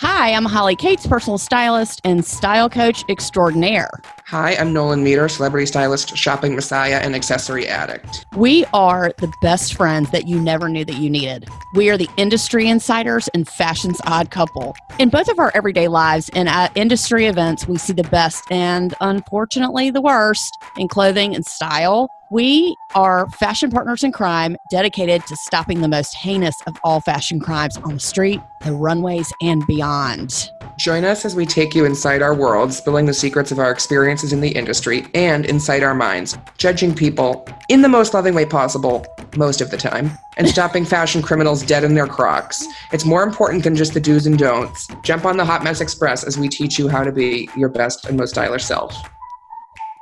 Hi, I'm Holly Cates, personal stylist and style coach extraordinaire. Hi, I'm Nolan Meter, celebrity stylist, shopping messiah, and accessory addict. We are the best friends that you never knew that you needed. We are the industry insiders and fashion's odd couple. In both of our everyday lives and at industry events, we see the best and unfortunately the worst in clothing and style. We are fashion partners in crime dedicated to stopping the most heinous of all fashion crimes on the street, the runways, and beyond. Join us as we take you inside our world, spilling the secrets of our experiences in the industry and inside our minds, judging people in the most loving way possible most of the time, and stopping fashion criminals dead in their crocs. It's more important than just the do's and don'ts. Jump on the Hot Mess Express as we teach you how to be your best and most stylish self.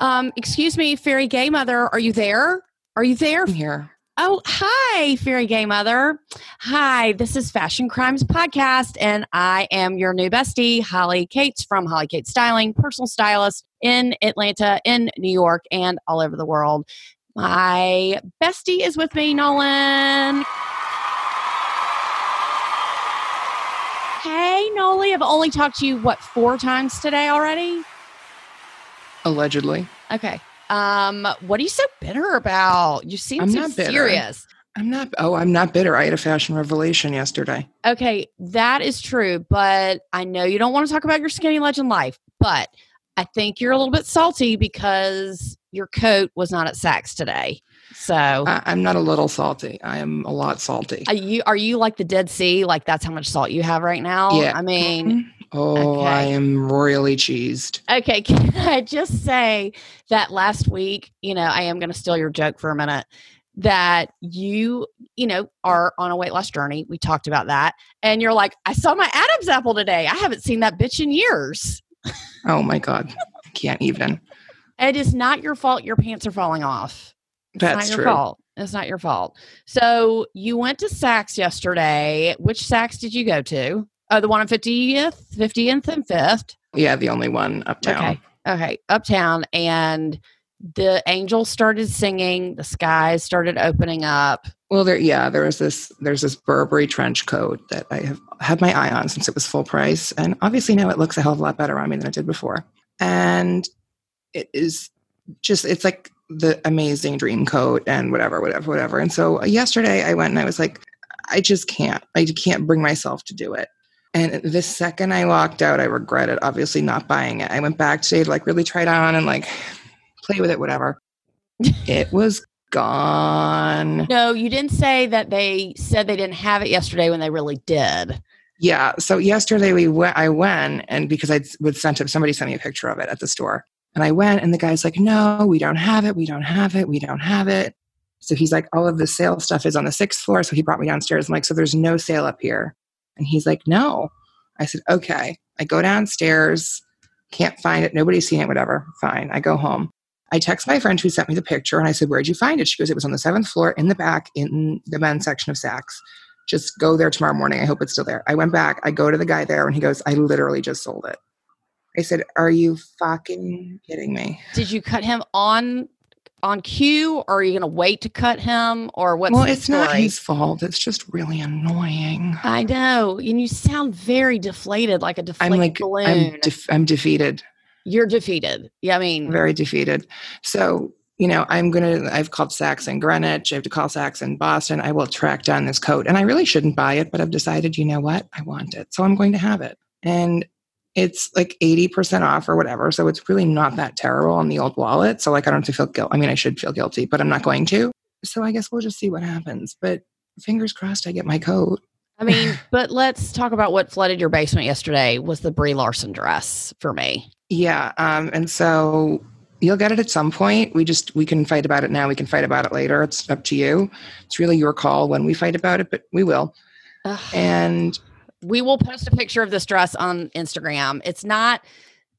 Um, excuse me, fairy gay mother, are you there? Are you there? I'm here. Oh, hi, Fairy Gay Mother. Hi, this is Fashion Crimes Podcast, and I am your new bestie, Holly Cates from Holly Cates Styling, personal stylist in Atlanta, in New York, and all over the world. My bestie is with me, Nolan. Hey, Noli, I've only talked to you, what, four times today already? Allegedly. Okay. Um, what are you so bitter about? You seem I'm so not serious. I'm not, oh, I'm not bitter. I had a fashion revelation yesterday. Okay, that is true, but I know you don't want to talk about your skinny legend life, but I think you're a little bit salty because your coat was not at Saks today. So, I, I'm not a little salty. I am a lot salty. are you are you like the Dead Sea? Like that's how much salt you have right now? Yeah. I mean, Oh, I am royally cheesed. okay, can I just say that last week, you know, I am going to steal your joke for a minute that you, you know, are on a weight loss journey. We talked about that. And you're like, I saw my Adam's apple today. I haven't seen that bitch in years. Oh my God. I can't even. It is not your fault your pants are falling off. It's That's not your true. fault. It's not your fault. So you went to Saks yesterday. Which Saks did you go to? Oh, the one on 50th, 50th and 5th. Yeah, the only one uptown. Okay. Okay. Uptown. And the angels started singing. The skies started opening up. Well, there, yeah, there was this. There's this Burberry trench coat that I have had my eye on since it was full price, and obviously now it looks a hell of a lot better on me than it did before. And it is just, it's like the amazing dream coat and whatever, whatever, whatever. And so uh, yesterday I went and I was like, I just can't. I can't bring myself to do it. And the second I walked out, I regretted obviously not buying it. I went back to like really try it on and like play with it, whatever. it was gone. No, you didn't say that they said they didn't have it yesterday when they really did. Yeah. So yesterday we went, I went and because I would sent up, somebody sent me a picture of it at the store. And I went and the guy's like, no, we don't have it. We don't have it. We don't have it. So he's like, all of the sale stuff is on the sixth floor. So he brought me downstairs. I'm like, so there's no sale up here. And he's like, no. I said, okay. I go downstairs, can't find it. Nobody's seen it, whatever. Fine. I go home. I text my friend who sent me the picture and I said, where'd you find it? She goes, it was on the seventh floor in the back in the men's section of Saks just go there tomorrow morning. I hope it's still there. I went back. I go to the guy there and he goes, I literally just sold it. I said, Are you fucking kidding me? Did you cut him on on cue or are you going to wait to cut him or what's well, it's not his fault. It's just really annoying. I know. And you sound very deflated, like a deflated I'm like, balloon. I'm, def- I'm defeated, You're defeated. Yeah, I mean, very defeated. So, you know, I'm going to, I've called Saks in Greenwich. I have to call Saks in Boston. I will track down this coat. And I really shouldn't buy it, but I've decided, you know what? I want it. So I'm going to have it. And it's like 80% off or whatever. So it's really not that terrible on the old wallet. So like I don't have to feel guilt. I mean, I should feel guilty, but I'm not going to. So I guess we'll just see what happens. But fingers crossed I get my coat. I mean, but let's talk about what flooded your basement yesterday was the Brie Larson dress for me. Yeah. Um, and so you'll get it at some point. We just we can fight about it now. We can fight about it later. It's up to you. It's really your call when we fight about it, but we will. Ugh. And we will post a picture of this dress on Instagram. It's not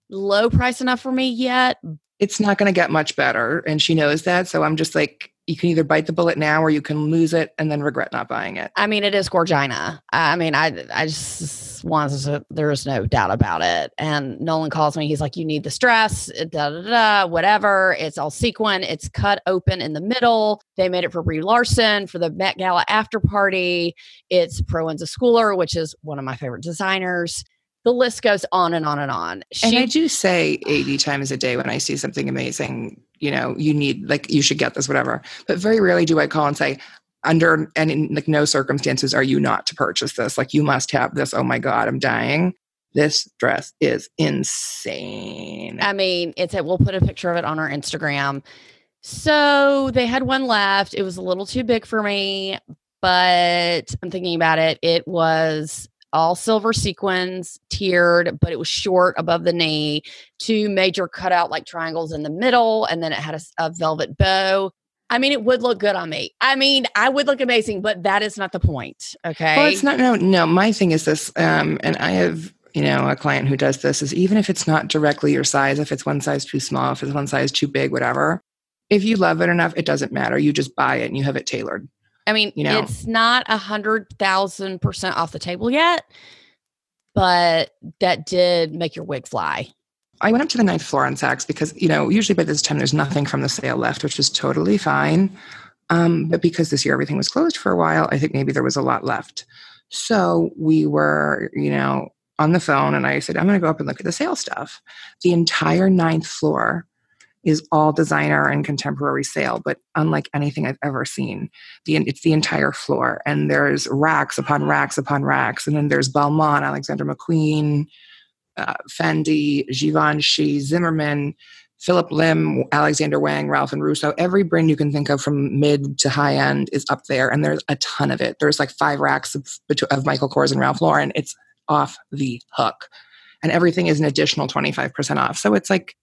low price enough for me yet. It's not going to get much better. And she knows that. So I'm just like, you can either bite the bullet now or you can lose it and then regret not buying it. I mean, it is Gorgina. I mean, I I just want to, there is no doubt about it. And Nolan calls me. He's like, "You need the stress, eh, da da da, whatever. It's all sequin. It's cut open in the middle. They made it for Brie Larson for the Met Gala after party. It's Proenza Schouler, which is one of my favorite designers. The list goes on and on and on. and I do say 80 times a day when I see something amazing, you know, you need, like, you should get this, whatever. But very rarely do I call and say, under any, like, no circumstances are you not to purchase this. Like, you must have this. Oh my God, I'm dying. This dress is insane. I mean, it's a, we'll put a picture of it on our Instagram. So they had one left. It was a little too big for me, but I'm thinking about it. It was all silver sequins, tiered, but it was short above the knee, two major cutout like triangles in the middle, and then it had a velvet bow. I mean, it would look good on me. I mean, I would look amazing, but that is not the point. Okay. Well, it's not. No, no. My thing is this, um, and I have, you know, a client who does this. Is even if it's not directly your size, if it's one size too small, if it's one size too big, whatever. If you love it enough, it doesn't matter. You just buy it and you have it tailored. I mean, you know. it's not a hundred thousand percent off the table yet, but that did make your wig fly. I went up to the ninth floor on Saks because, you know, usually by this time there's nothing from the sale left, which is totally fine. Um, but because this year everything was closed for a while, I think maybe there was a lot left. So we were, you know, on the phone and I said, I'm going to go up and look at the sale stuff. The entire ninth floor is all designer and contemporary sale, but unlike anything I've ever seen. The, it's the entire floor. And there's racks upon racks upon racks. And then there's Balmain, Alexander McQueen, uh, Fendi, Givenchy, Zimmermann, Phillip Lim, Alexander Wang, Ralph and Russo. Every brand you can think of from mid to high end is up there, and there's a ton of it. There's like five racks of, of Michael Kors and Ralph Lauren. It's off the hook, and everything is an additional twenty five percent off. So it's like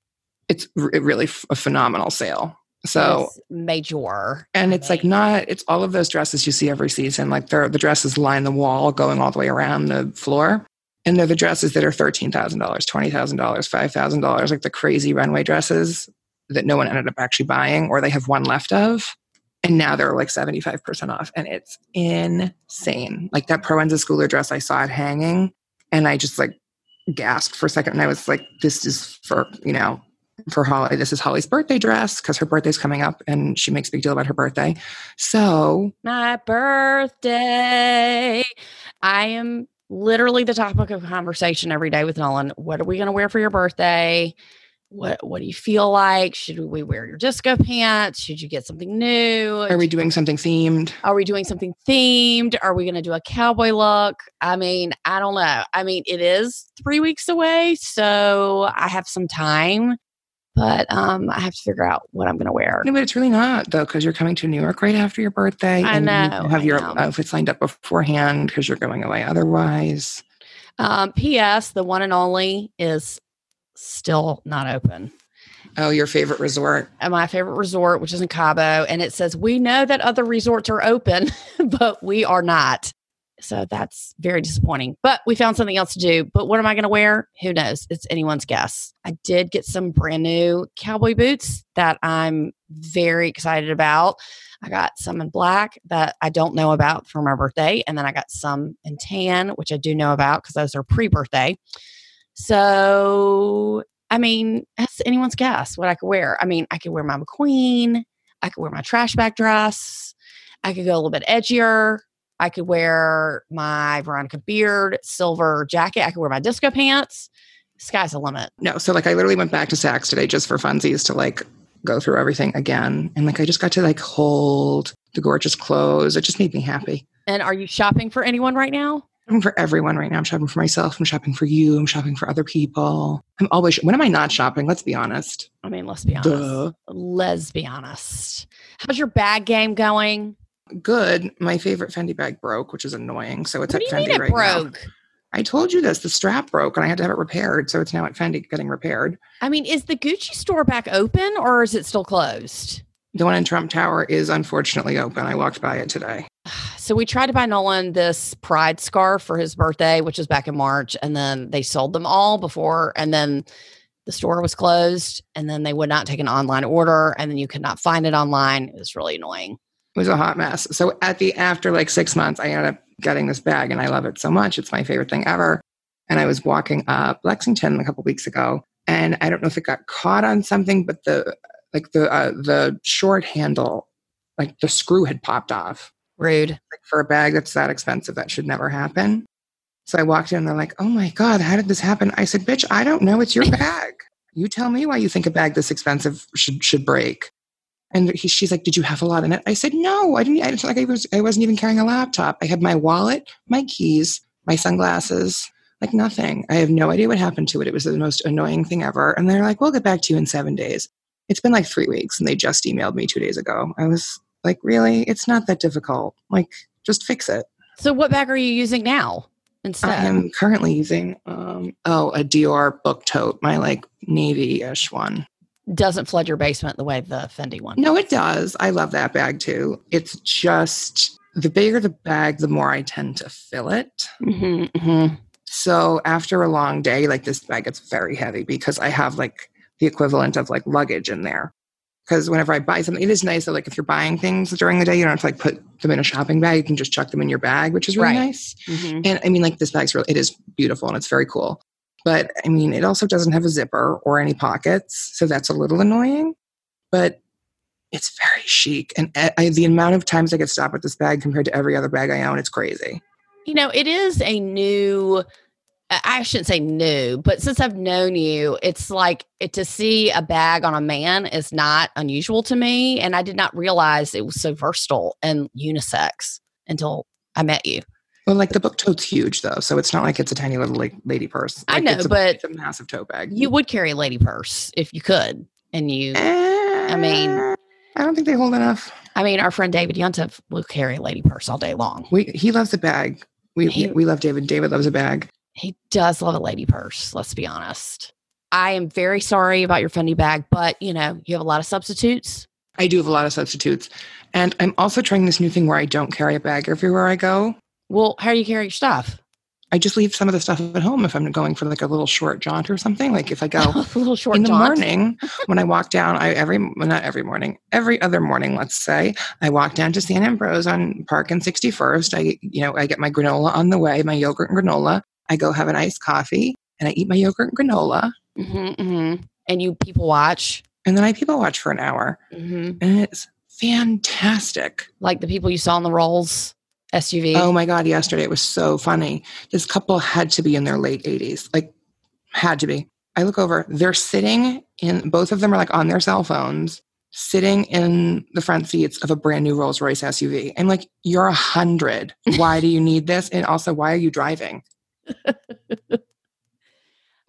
it's r- really f- a phenomenal sale. So It's major. and it's like not it's all of those dresses you see every season like they're the dresses line the wall going all the way around the floor and they're the dresses that are $13000 $20000 $5000 like the crazy runway dresses that no one ended up actually buying or they have one left of and now they're like 75% off and it's insane like that proenza schouler dress i saw it hanging and i just like gasped for a second and i was like this is for you know for Holly. This is Holly's birthday dress because her birthday's coming up and she makes a big deal about her birthday. So My birthday. I am literally the topic of conversation every day with Nolan. What are we going to wear for your birthday? What What do you feel like? Should we wear your disco pants? Should you get something new? are we doing something themed? Are we doing something themed? Are we going to do a cowboy look? I mean, I don't know. I mean, it is three weeks away, so I have some time, but um, I have to figure out what I'm going to wear. No, but it's really not though, because you're coming to New York right after your birthday. I and you know, have I your know. outfits lined up beforehand because you're going away otherwise. Um, P.S. The one and only is still not open. Oh, your favorite resort. And my favorite resort, which is in Cabo, and it says we know that other resorts are open, but we are not. So that's very disappointing. But we found something else to do. But what am I going to wear? Who knows? It's anyone's guess. I did get some brand new cowboy boots that I'm very excited about. I got some in black that I don't know about for my birthday. And then I got some in tan, which I do know about because those are pre birthday. So, I mean, that's anyone's guess what I could wear. I mean, I could wear my McQueen, I could wear my trash bag dress, I could go a little bit edgier. I could wear my Veronica Beard silver jacket. I could wear my disco pants. Sky's the limit. No, so like I literally went back to Saks today just for funsies to like go through everything again. And like I just got to like hold the gorgeous clothes. It just made me happy. And are you shopping for anyone right now? I'm for everyone right now. I'm shopping for myself. I'm shopping for you. I'm shopping for other people. I'm always, when am I not shopping? Let's be honest. I mean, let's be honest. Duh. Let's be honest. How's your bag game going? Good. My favorite Fendi bag broke, which is annoying. So it's What at you Fendi mean it right now. broke? I told you this. The strap broke and I had to have it repaired. So it's now at Fendi getting repaired. I mean, is the Gucci store back open or is it still closed? The one in Trump Tower is unfortunately open. I walked by it today. So we tried to buy Nolan this pride scarf for his birthday, which was back in March, and then they sold them all before, and then the store was closed, and then they would not take an online order, and then you could not find it online. It was really annoying. It was a hot mess. So at the after like six months, I ended up getting this bag and I love it so much. It's my favorite thing ever. And I was walking up Lexington a couple weeks ago, and I don't know if it got caught on something, but the like the uh, the short handle, like the screw had popped off. Rude. Like for a bag that's that expensive, that should never happen. So I walked in and they're like, oh my God, how did this happen? I said, bitch, I don't know. It's your bag. you tell me why you think a bag this expensive should, should break. And he, she's like, did you have a lot in it? I said, no, I didn't. I didn't like I was, I wasn't even carrying a laptop. I had my wallet, my keys, my sunglasses, like nothing. I have no idea what happened to it. It was the most annoying thing ever. And they're like, we'll get back to you in seven days. It's been like three weeks and they just emailed me two days ago. I was like, really? It's not that difficult. Like, just fix it. So, what bag are you using now instead? I am currently using, um, oh, a Dior book tote, my like navy ish one. Doesn't flood your basement the way the Fendi one. No, it does. I love that bag too. It's just the bigger the bag, the more I tend to fill it. Mm-hmm, mm-hmm. So after a long day, like this bag gets very heavy because I have like the equivalent of like luggage in there. Because whenever I buy something, it is nice that like if you're buying things during the day, you don't have to like put them in a shopping bag. You can just chuck them in your bag, which is really Right. nice. Mm-hmm. And I mean, like this bag's really, it is beautiful and it's very cool. But I mean, it also doesn't have a zipper or any pockets, so that's a little annoying. But it's very chic, and I, the amount of times I get stopped with this bag compared to every other bag I own, it's crazy. You know, it is a new. I shouldn't say new, but since I've known you, it's like it, to see a bag on a man is not unusual to me, and I did not realize it was so versatile and unisex until I met you. Well, like the book tote's huge though, so it's not like it's a tiny little like lady purse. I know, it's a, but it's a massive tote bag. You would carry a lady purse if you could, and you. Eh, I mean- I don't think they hold enough. I mean, our friend David Yuntef will carry a lady purse all day long. We he loves a bag. We He- we love David. David loves a bag. He does love a lady purse, let's be honest. I am very sorry about your Fendi bag, but you know, you have a lot of substitutes. I do have a lot of substitutes, and I'm also trying this new thing where I don't carry a bag everywhere I go. Well, how do you carry your stuff? I just leave some of the stuff at home if I'm going for like a little short jaunt or something. Like if I go a little short in the jaunt. morning when I walk down, I every well, not every morning, every other morning, let's say, I walk down to Sant Ambroeus on Park and 61st. I you know I get my granola on the way, my yogurt and granola. I go have an iced coffee and I eat my yogurt and granola, Mhm, mhm. And you people watch, and then I people watch for an hour, Mhm. and it's fantastic. like the people you saw in the Rolls SUV. Oh my God, yesterday it was so funny. This couple had to be in their late 80s, like, had to be. I look over, they're sitting in, both of them are like on their cell phones, sitting in the front seats of a brand new Rolls Royce SUV. I'm like, you're a hundred. Why do you need this? And also, why are you driving?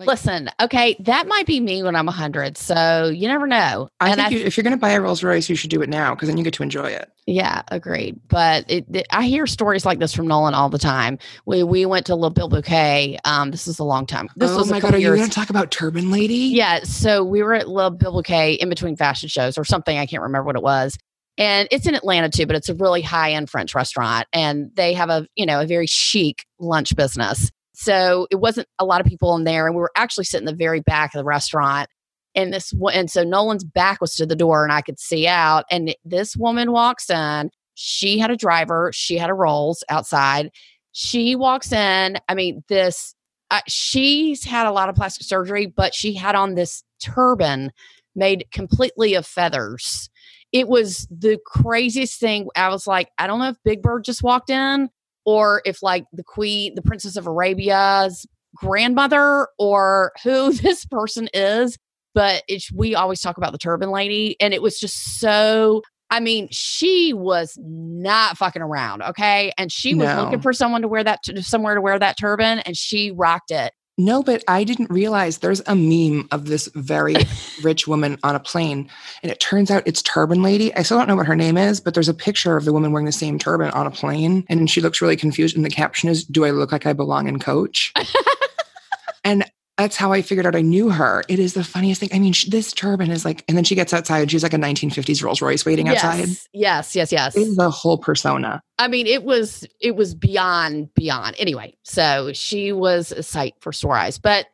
like- Listen, okay, that might be me when I'm 100. So you never know. I and think I, you, if you're going to buy a Rolls Royce, you should do it now because then you get to enjoy it. yeah, agreed. But it, it- I hear stories like this from Nolan all the time. We we went to La Bilboquet. Um, this is a long time. This oh was my God, are you going to talk about Turban Lady? Yeah, so we were at La Bilboquet in between fashion shows or something. I can't remember what it was. And it's in Atlanta too, but it's a really high end French restaurant, and they have a you know a very chic lunch business. So it wasn't a lot of people in there, and we were actually sitting in the very back of the restaurant. And this and so Nolan's back was to the door, and I could see out. And this woman walks in. She had a driver. She had a rolls outside. She walks in. I mean, this uh, she's had a lot of plastic surgery, but she had on this turban made completely of feathers. It was the craziest thing. I was like, I don't know if Big Bird just walked in or if like the queen, the Princess of Arabia's grandmother or who this person is. But it's, we always talk about the turban lady, and it was just so I mean, she was not fucking around, okay? And she was No. looking for someone to wear that, t- somewhere to wear that turban, and she rocked it. No, but I didn't realize there's a meme of this very rich woman on a plane, and it turns out it's Turban Lady. I still don't know what her name is, but there's a picture of the woman wearing the same turban on a plane, and she looks really confused. And the caption is, "Do I look like I belong in Coach?" and that's how I figured out I knew her. It is the funniest thing. I mean, this turban is like, and then she gets outside, and she's like a 1950s Rolls Royce waiting outside. Yes, yes, yes, yes. It is the whole persona. I mean, it was it was beyond beyond. Anyway, so she was a sight for sore eyes. But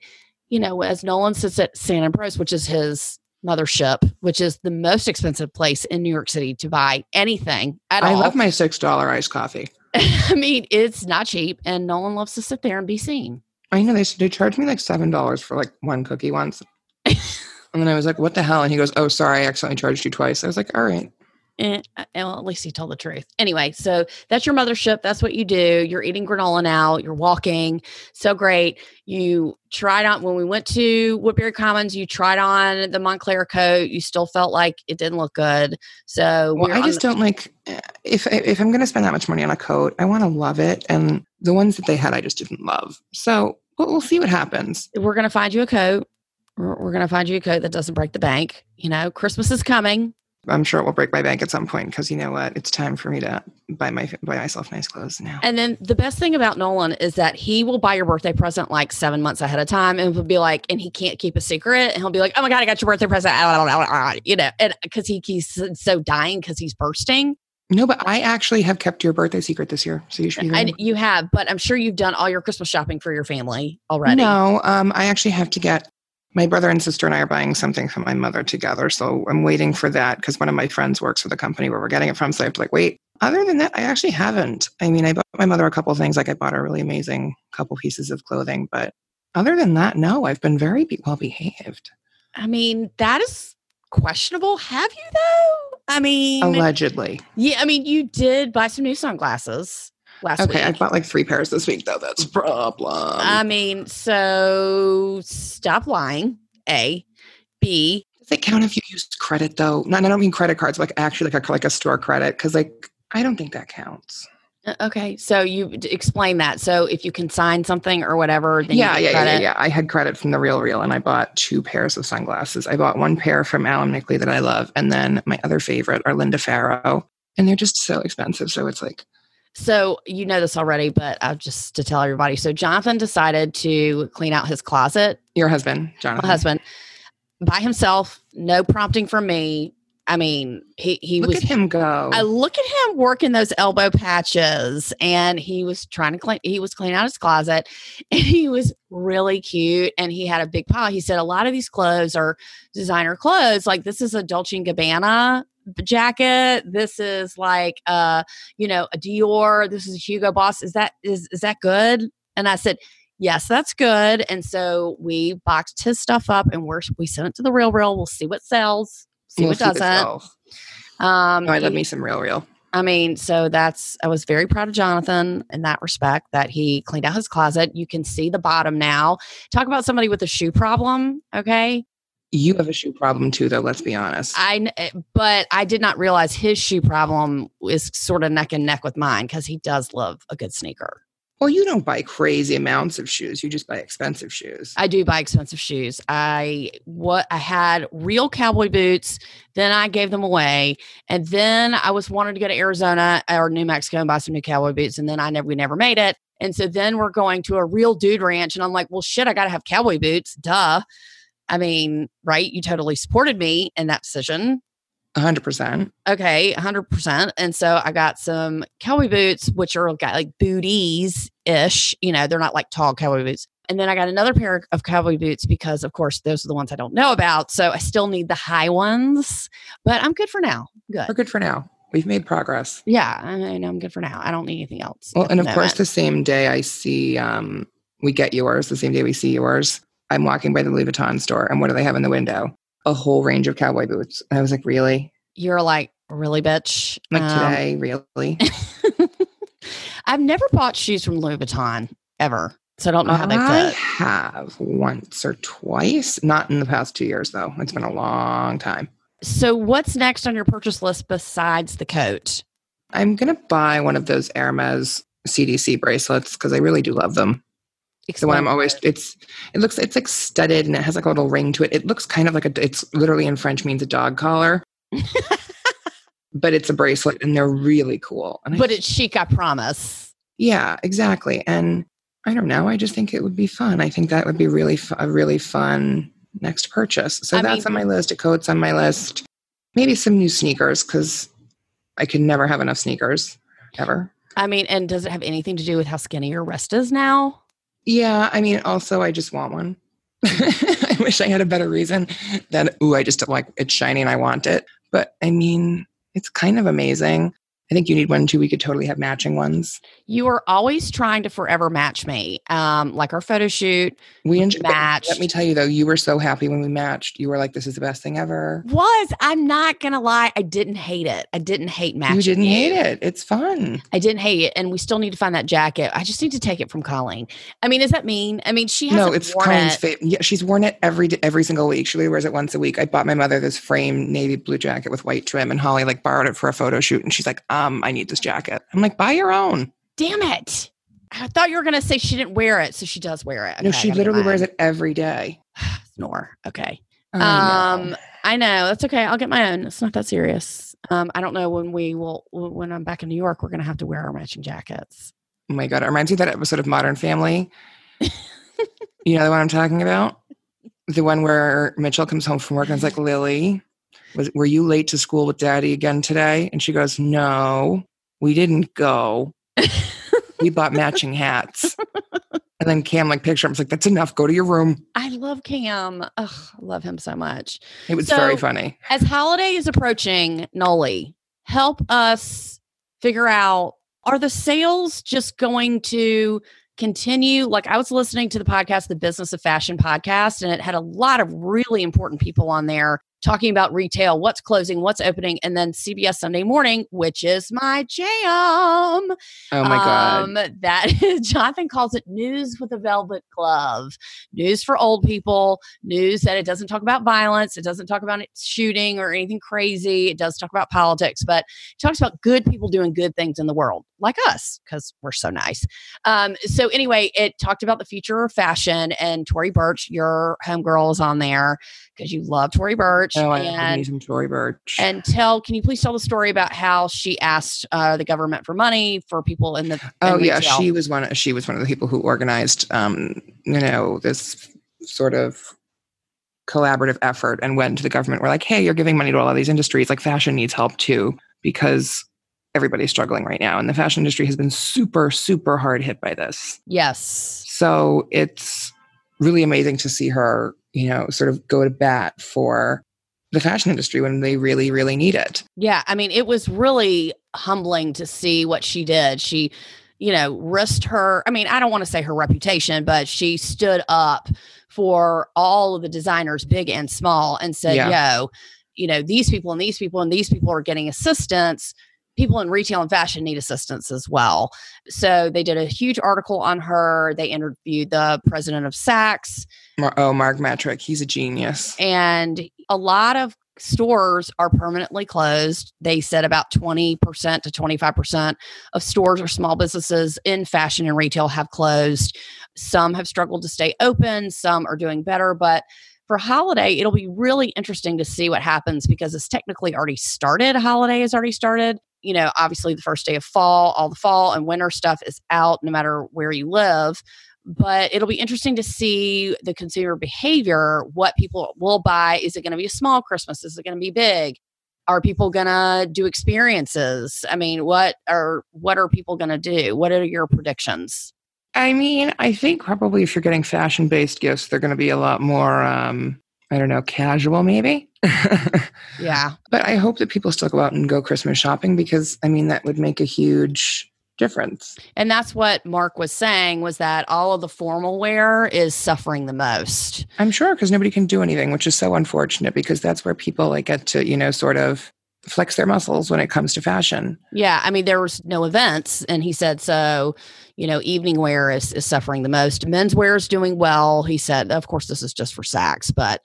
you know, as Nolan sits at Sant Ambroeus, which is his mothership, which is the most expensive place in New York City to buy anything at I all. love my six dollar iced coffee. I mean, it's not cheap, and Nolan loves to sit there and be seen. I know they said they charged me like seven dollars for like one cookie once, and then I was like, "What the hell?" And he goes, "Oh, sorry, I accidentally charged you twice." I was like, "All right." Eh, uh, well, at least he told the truth. Anyway, so that's your mothership. That's what you do. You're eating granola now. You're walking. So great. You tried on when we went to Woodbury Commons. You tried on the Moncler coat. You still felt like it didn't look good. So well, I just the- don't like eh, if if I'm going to spend that much money on a coat, I want to love it. And the ones that they had, I just didn't love. So we'll, we'll see what happens. We're going to find you a coat. We're, we're going to find you a coat that doesn't break the bank. You know, Christmas is coming I'm sure it will break my bank at some point because you know what? It's time for me to buy my buy myself nice clothes now. And then the best thing about Nolan is that he will buy your birthday present like seven months ahead of time, and he'll be like, and he can't keep a secret, and he'll be like, "Oh my god, I got your birthday present!" You know, and because he, he's so dying because he's bursting. No, but I actually have kept your birthday secret this year, so you should. I, you have, but I'm sure you've done all your Christmas shopping for your family already. No, um, I actually have to get my brother and sister and I are buying something for my mother together. So I'm waiting for that because one of my friends works for the company where we're getting it from. So I have to like wait. Other than that, I actually haven't. I mean, I bought my mother a couple things. Like I bought a really amazing couple pieces of clothing, but other than that, no, I've been very well behaved. I mean, that is questionable. Have you though? I mean, allegedly. Yeah, I mean, you did buy some new sunglasses last okay, week. I bought like three pairs this week, though. That's a problem. I mean, so stop lying. A, B. Does it count if you use credit though? No, I don't mean credit cards, like actually like a like a store credit, because like I don't think that counts. Uh, okay, so you explain that. So if you can sign something or whatever, then yeah, yeah, yeah, yeah. I had credit from the Real Real, and I bought two pairs of sunglasses. I bought one pair from Alain Mikli that I love, and then my other favorite are Linda Farrow, and they're just so expensive. So it's like so you know this already, but uh, just to tell everybody. So Jonathan decided to clean out his closet. Your husband, Jonathan. My husband, by himself, no prompting from me. I mean, he he look was. at him go. I look at him working those elbow patches, and he was trying to clean. He was cleaning out his closet, and he was really cute. And he had a big pile. He said a lot of these clothes are designer clothes. Like this is a Dolce and Gabbana jacket. This is like uh, you know, a Dior. This is a Hugo Boss. Is that is is that good? And I said, Yes, that's good. And so we boxed his stuff up and we're we sent it to the real real. We'll see what sells, see we'll what doesn't. Um, oh, I love me some real real. I mean, so that's I was very proud of Jonathan in that respect that he cleaned out his closet. You can see the bottom now. Talk about somebody with a shoe problem, okay? You have a shoe problem too, though. Let's be honest. I, eh, but I did not realize his shoe problem is sort of neck and neck with mine because he does love a good sneaker. Well, you don't buy crazy amounts of shoes. You just buy expensive shoes. I do buy expensive shoes. I what I had real cowboy boots, then I gave them away, and then I was wanting to go to Arizona or New Mexico and buy some new cowboy boots, and then I never we never made it. And so then we're going to a real dude ranch, and I'm like, well, shit, I got to have cowboy boots, duh. I mean, right? You totally supported me in that decision. 100%. Okay, 100%. And so I got some cowboy boots, which are got like booties ish. You know, they're not like tall cowboy boots. And then I got another pair of cowboy boots because, of course, those are the ones I don't know about. So I still need the high ones, but I'm good for now. Good. We're good for now. We've made progress. Yeah, I know I'm good for now. I don't need anything else. Well, and of course, the same day I see, um, we get yours, the same day we see yours, I'm walking by the Louis Vuitton store, and what do they have in the window? A whole range of cowboy boots. I was like, really? You're like, really, bitch? Like um, today, really? I've never bought shoes from Louis Vuitton ever. So I don't know how they fit. I have once or twice, not in the past two years, though. It's been a long time. So, what's next on your purchase list besides the coat? I'm going to buy one of those Hermes CDC bracelets because I really do love them. Explain. The one I'm always it's it looks it's like studded and it has like a little ring to it. It looks kind of like a it's literally in French means a dog collar. but it's a bracelet and they're really cool. And but I, it's chic, I promise. Yeah, exactly. And I don't know. I just think it would be fun. I think that would be really fu- a really fun next purchase. So I that's mean, on my list. A coat's on my list. Maybe some new sneakers because I can never have enough sneakers ever. I mean, and does it have anything to do with how skinny your wrist is now? Yeah, I mean, also, I just want one. I wish I had a better reason than, ooh, I just like it's shiny and I want it. But I mean, it's kind of amazing. I think you need one too. We could totally have matching ones. You are always trying to forever match me. Um, like our photo shoot, We matched. Let me tell you though, you were so happy when we matched. You were like, "This is the best thing ever." was I'm not gonna lie, I didn't hate it. I didn't hate matching. you didn't hate it. It's fun. I didn't hate it, and we still need to find that jacket. I just need to take it from Colleen. I mean, is that mean? I mean, she No, it's Colleen's it. favorite. Yeah, she's worn it every every single week. She really wears it once a week. I bought my mother this frame navy blue jacket with white trim, and Holly like borrowed it for a photo shoot, and she's like, "Um, I need this jacket." I'm like, "Buy your own." Damn it! I thought you were gonna say she didn't wear it, so she does wear it. no, Okay, I she literally wears it every day. Snore. Okay. Um, I know that's okay. I'll get my own. It's not that serious. Um, I don't know when we will. When I'm back in New York, we're gonna have to wear our matching jackets. oh my god, it reminds me of that episode of Modern Family. you know the one I'm talking about, the one where Mitchell comes home from work and it's like, "Lily, was were you late to school with Daddy again today?" And she goes, "No, we didn't go. we bought matching hats." And then Cam like picture him. It's like, "That's enough. Go to your room." I love Cam. Ugh, I love him so much. It was very funny. As holiday is approaching, Noli, help us figure out are the sales just going to continue? Like I was listening to the podcast, the Business of Fashion podcast, and it had a lot of really important people on there talking about retail, what's closing, what's opening, and then CBS Sunday Morning, which is my jam. Oh my god. Um, that Jonathan calls it news with a velvet glove. News for old people. News that it doesn't talk about violence. It doesn't talk about shooting or anything crazy. It does talk about politics, but it talks about good people doing good things in the world, like us, because we're so nice. Um, so anyway, it talked about the future of fashion, and Tory Burch, your homegirl, is on there because you love Tory Burch. Oh, I and some Tory Burch. and tell, can you please tell the story about how she asked uh, the government for money for people in the Oh in yeah, she was one. She was one of the people who organized, um, you know, this sort of collaborative effort and went to the government. We're like, hey, you're giving money to all of these industries. Like fashion needs help too because everybody's struggling right now, and the fashion industry has been super, super hard hit by this. Yes. So it's really amazing to see her, you know, sort of go to bat for the fashion industry when they really, really need it. Yeah. I mean, it was really humbling to see what she did. She, you know, risked her, I mean, I don't want to say her reputation, but she stood up for all of the designers, big and small, and said, yo, you know, these people and these people and these people are getting assistance. People in retail and fashion need assistance as well. So they did a huge article on her. They interviewed the president of Saks. Mar- oh, Marc Metrick, he's a genius. and a lot of stores are permanently closed. They said about 20% to 25% of stores or small businesses in fashion and retail have closed. Some have struggled to stay open, some are doing better, but for holiday, it'll be really interesting to see what happens because it's technically already started. Holiday has already started. You know, obviously, the first day of fall, all the fall and winter stuff is out no matter where you live but it'll be interesting to see the consumer behavior what people will buy. Is it going to be a small christmas? Is it going to be big? Are people going to do experiences? I mean what are what are people going to do? What are your predictions? I mean, I think probably if you're getting fashion based gifts, they're going to be a lot more, um, I don't know, casual maybe. yeah. But I hope that people still go out and go Christmas shopping because, I mean, that would make a huge difference. and that's what mark was saying was that all of the formal wear is suffering the most I'm sure because nobody can do anything, which is so unfortunate because that's where people like get to, you know, sort of flex their muscles when it comes to fashion. Yeah, I mean there was no events, and he said so. You know, evening wear is is suffering the most. Men's wear is doing well. He said, of course, this is just for Saks, but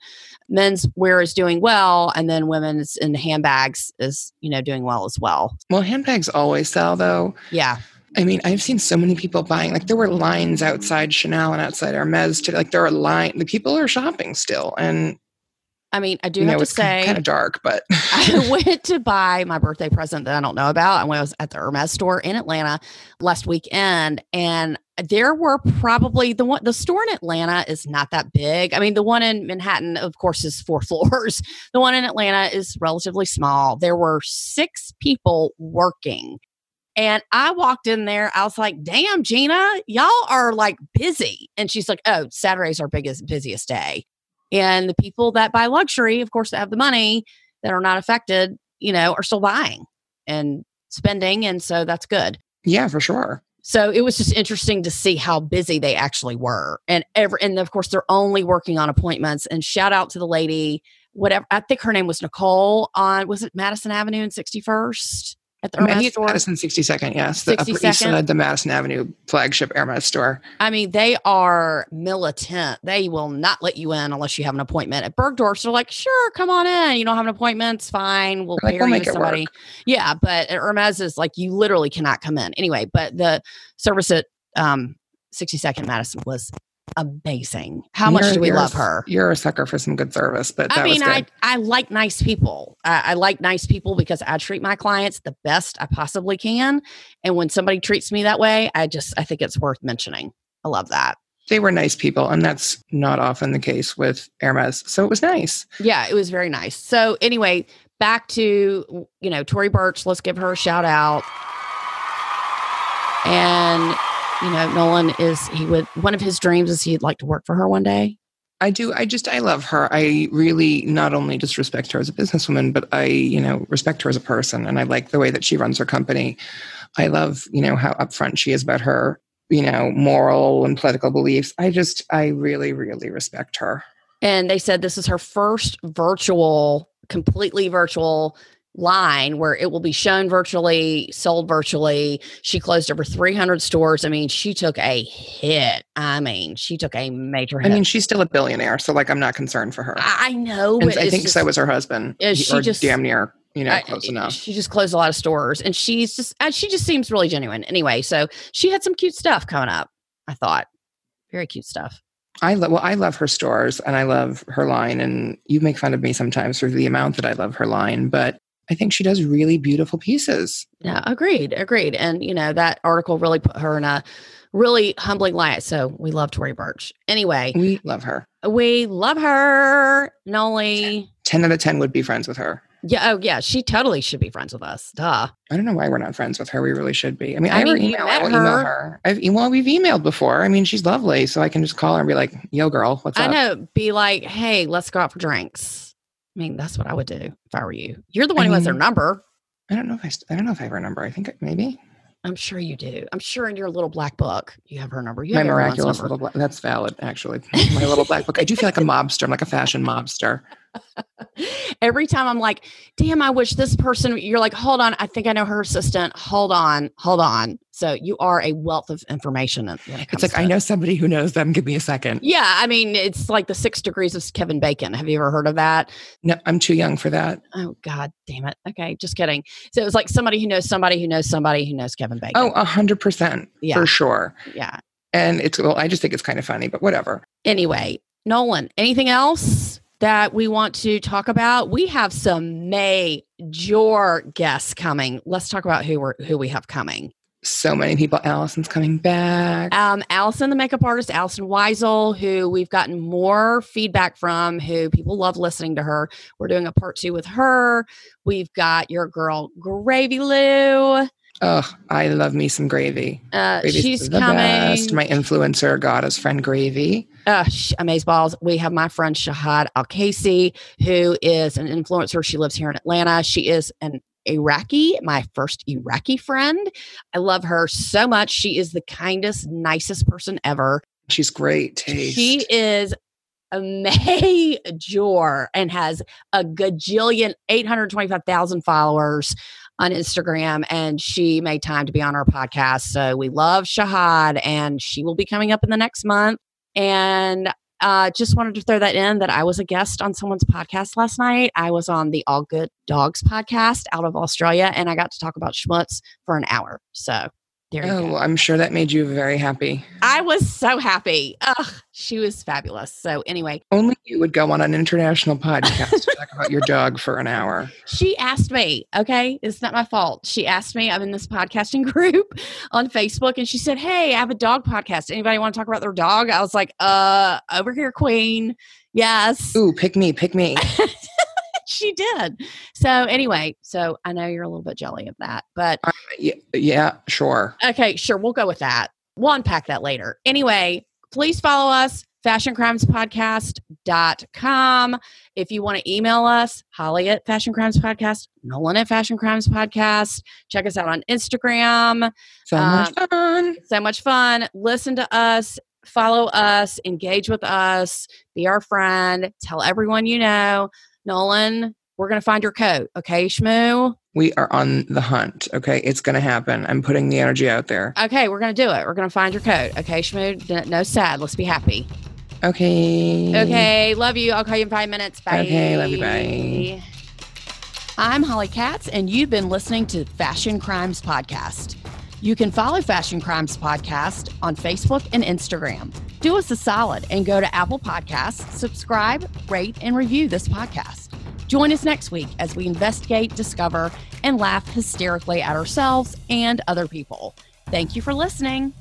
men's wear is doing well, and then women's in handbags is you know doing well as well. Well, handbags always sell though. Yeah, I mean, I've seen so many people buying, like, there were lines outside Chanel and outside Hermes to, like, there are line, the people are shopping still. And, I mean, I do you have know, to it's say, kind of dark, but I went to buy my birthday present that I don't know about. And I was at the Hermes store in Atlanta last weekend, and there were probably the one the store in Atlanta is not that big. I mean, the one in Manhattan, of course, is four floors. The one in Atlanta is relatively small. There were six people working. And I walked in there. I was like, damn, Gina, y'all are like busy. And she's like, oh, Saturday's our biggest, busiest day. And the people that buy luxury, of course, that have the money that are not affected, you know, are still buying. And spending. And so that's good. Yeah, for sure. So it was just interesting to see how busy they actually were. And ever and of course they're only working on appointments. And shout out to the lady, whatever I think her name was Nicole on was it Madison Avenue and 61st? At the Hermes store. Madison 62nd, yes. The 62nd? Upper East Side, the Madison Avenue flagship Hermes store. I mean, they are militant. They will not let you in unless you have an appointment. At Bergdorf's, they're like, sure, come on in. You don't have an appointment, it's fine. We'll Like, pair we'll you make it somebody. work. Yeah, but at Hermes is like you literally cannot come in. Anyway, but the service at um 62nd Madison was amazing. How much You're- do we love her? You're a sucker for some good service, but that I mean, I. I like nice people. I, I like nice people because I treat my clients the best I possibly can. And when somebody treats me that way, I just I think it's worth mentioning. I love that. they were nice people, and that's not often the case with Hermes. So it was nice. Yeah, it was very nice. So anyway, back to you know Tory Burch. Let's give her a shout out. And you know Nolan is he would one of his dreams is he'd like to work for her one day. I do. I just, I love her. I really not only just respect her as a businesswoman, but I, you know, respect her as a person. And I like the way that she runs her company. I love, you know, how upfront she is about her, you know, moral and political beliefs. I just, I really, really respect her. And they said this is her first virtual, completely virtual line where it will be shown virtually, sold virtually. She closed over 300 stores. I mean, she took a hit. I mean, she took a major hit. I mean, she's still a billionaire. So, like, I'm not concerned for her. I know, And but I think just- so was her husband. Yeah, He- she just- damn near, you know, I- close eh, enough. She just closed a lot of stores, and she's just she just seems really genuine. Anyway, so she had some cute stuff coming up. I thought very cute stuff. I love well, I love her stores and I love her line. And you make fun of me sometimes for the amount that I love her line, but I think she does really beautiful pieces. Yeah, agreed, agreed. And you know that article really put her in a really humbling light. So we love Tory Burch. Anyway, We love her. we love her. Nolly. 10 out of 10 would be friends with her. Yeah, oh yeah, she totally should be friends with us. Duh. I don't know why we're not friends with her. We really should be. I mean, I I, mean, email, I will email her. her. I've well, we've emailed before. I mean, she's lovely, so I can just call her and be like, "Yo, girl, what's I up?" I know. Be like, hey, let's go out for drinks. I mean, that's what I would do if I were you. You're the one I who has their mean- number. I don't know if I. I don't know if I have her number. I think maybe I'm sure you do. I'm sure in your little black book you have her number. You my miraculous little. Black, that's valid, actually. my little black book. I do feel like a mobster. I'm like a fashion mobster. Every time I'm like, damn, I wish this person. You're like, hold on, I think I know her assistant. Hold on, hold on. So you are a wealth of information. it It's like I know somebody who knows them. Give me a second. Yeah, I mean, it's like the six degrees of Kevin Bacon. Have you ever heard of that? No, I'm too young for that. Oh God, damn it. Okay, just kidding. So it was like somebody who knows somebody who knows somebody who knows Kevin oh, Bacon. Oh, a hundred percent Yeah. for sure. yeah. And it's well, I just think it's kind of funny, but whatever. Anyway, Nolan, anything else that we want to talk about? We have some major guests coming. Let's talk about who we're who we have coming. So many people. Allyson's coming back. Um, Allyson, the makeup artist, Allyson Wisel, who we've gotten more feedback from, who people love listening to her. We're doing a part two with her. We've got your girl Gravy Lou. Oh, I love me some gravy. Uh, Gravy's she's the coming. best. My influencer goddess friend Gravy. uh, sh- balls. We have my friend Shahad AlQaysi, who is an influencer. She lives here in Atlanta. She is an Iraqi, my first Iraqi friend. I love her so much. She is the kindest, nicest person ever. She's great taste. She is a major and has a gajillion, 825,000 followers on Instagram. And she made time to be on our podcast. So we love Shahad and she will be coming up in the next month. And uh, just wanted to throw that in that I was a guest on someone's podcast last night. I was on the All Good Dogs podcast out of Australia and I got to talk about schmutz for an hour. So there oh, go. I'm sure that made you very happy. I was so happy. Ugh, she was fabulous. So anyway, Only you would go on an international podcast to talk about your dog for an hour. she asked me, okay, it's not my fault. She asked me, I'm in this podcasting group on Facebook, and she said, Hey, I have a dog podcast. Anybody want to talk about their dog? I was like, uh, over here, Queen. Yes. Ooh, pick me, pick me. she did. So anyway, so I know you're a little bit jelly of that, but yeah, yeah, sure. okay, sure, we'll go with that. We'll unpack that later. Anyway, please follow us. fashioncrimespodcast.com. If you want to email us, Holly at Fashion Crimes Podcast, Nolan at Fashion Crimes Podcast. Check us out on Instagram. So much Um, fun. So much fun. Listen to us, follow us, engage with us, be our friend, tell everyone you know. Nolan, we're going to find your coat. Okay, Shmoo? We are on the hunt. Okay. It's going to happen. I'm putting the energy out there. Okay, we're going to do it. We're going to find your coat. Okay, Shmoo? No sad. Let's be happy. Okay. Okay, love you. I'll call you in five minutes. Bye. Okay, love you. Bye. I'm Holly Katz, and you've been listening to Fashion Crimes Podcast. You can follow Fashion Crimes Podcast on Facebook and Instagram. Do us a solid and go to Apple Podcasts, subscribe, rate, and review this podcast. Join us next week as we investigate, discover, and laugh hysterically at ourselves and other people. Thank you for listening.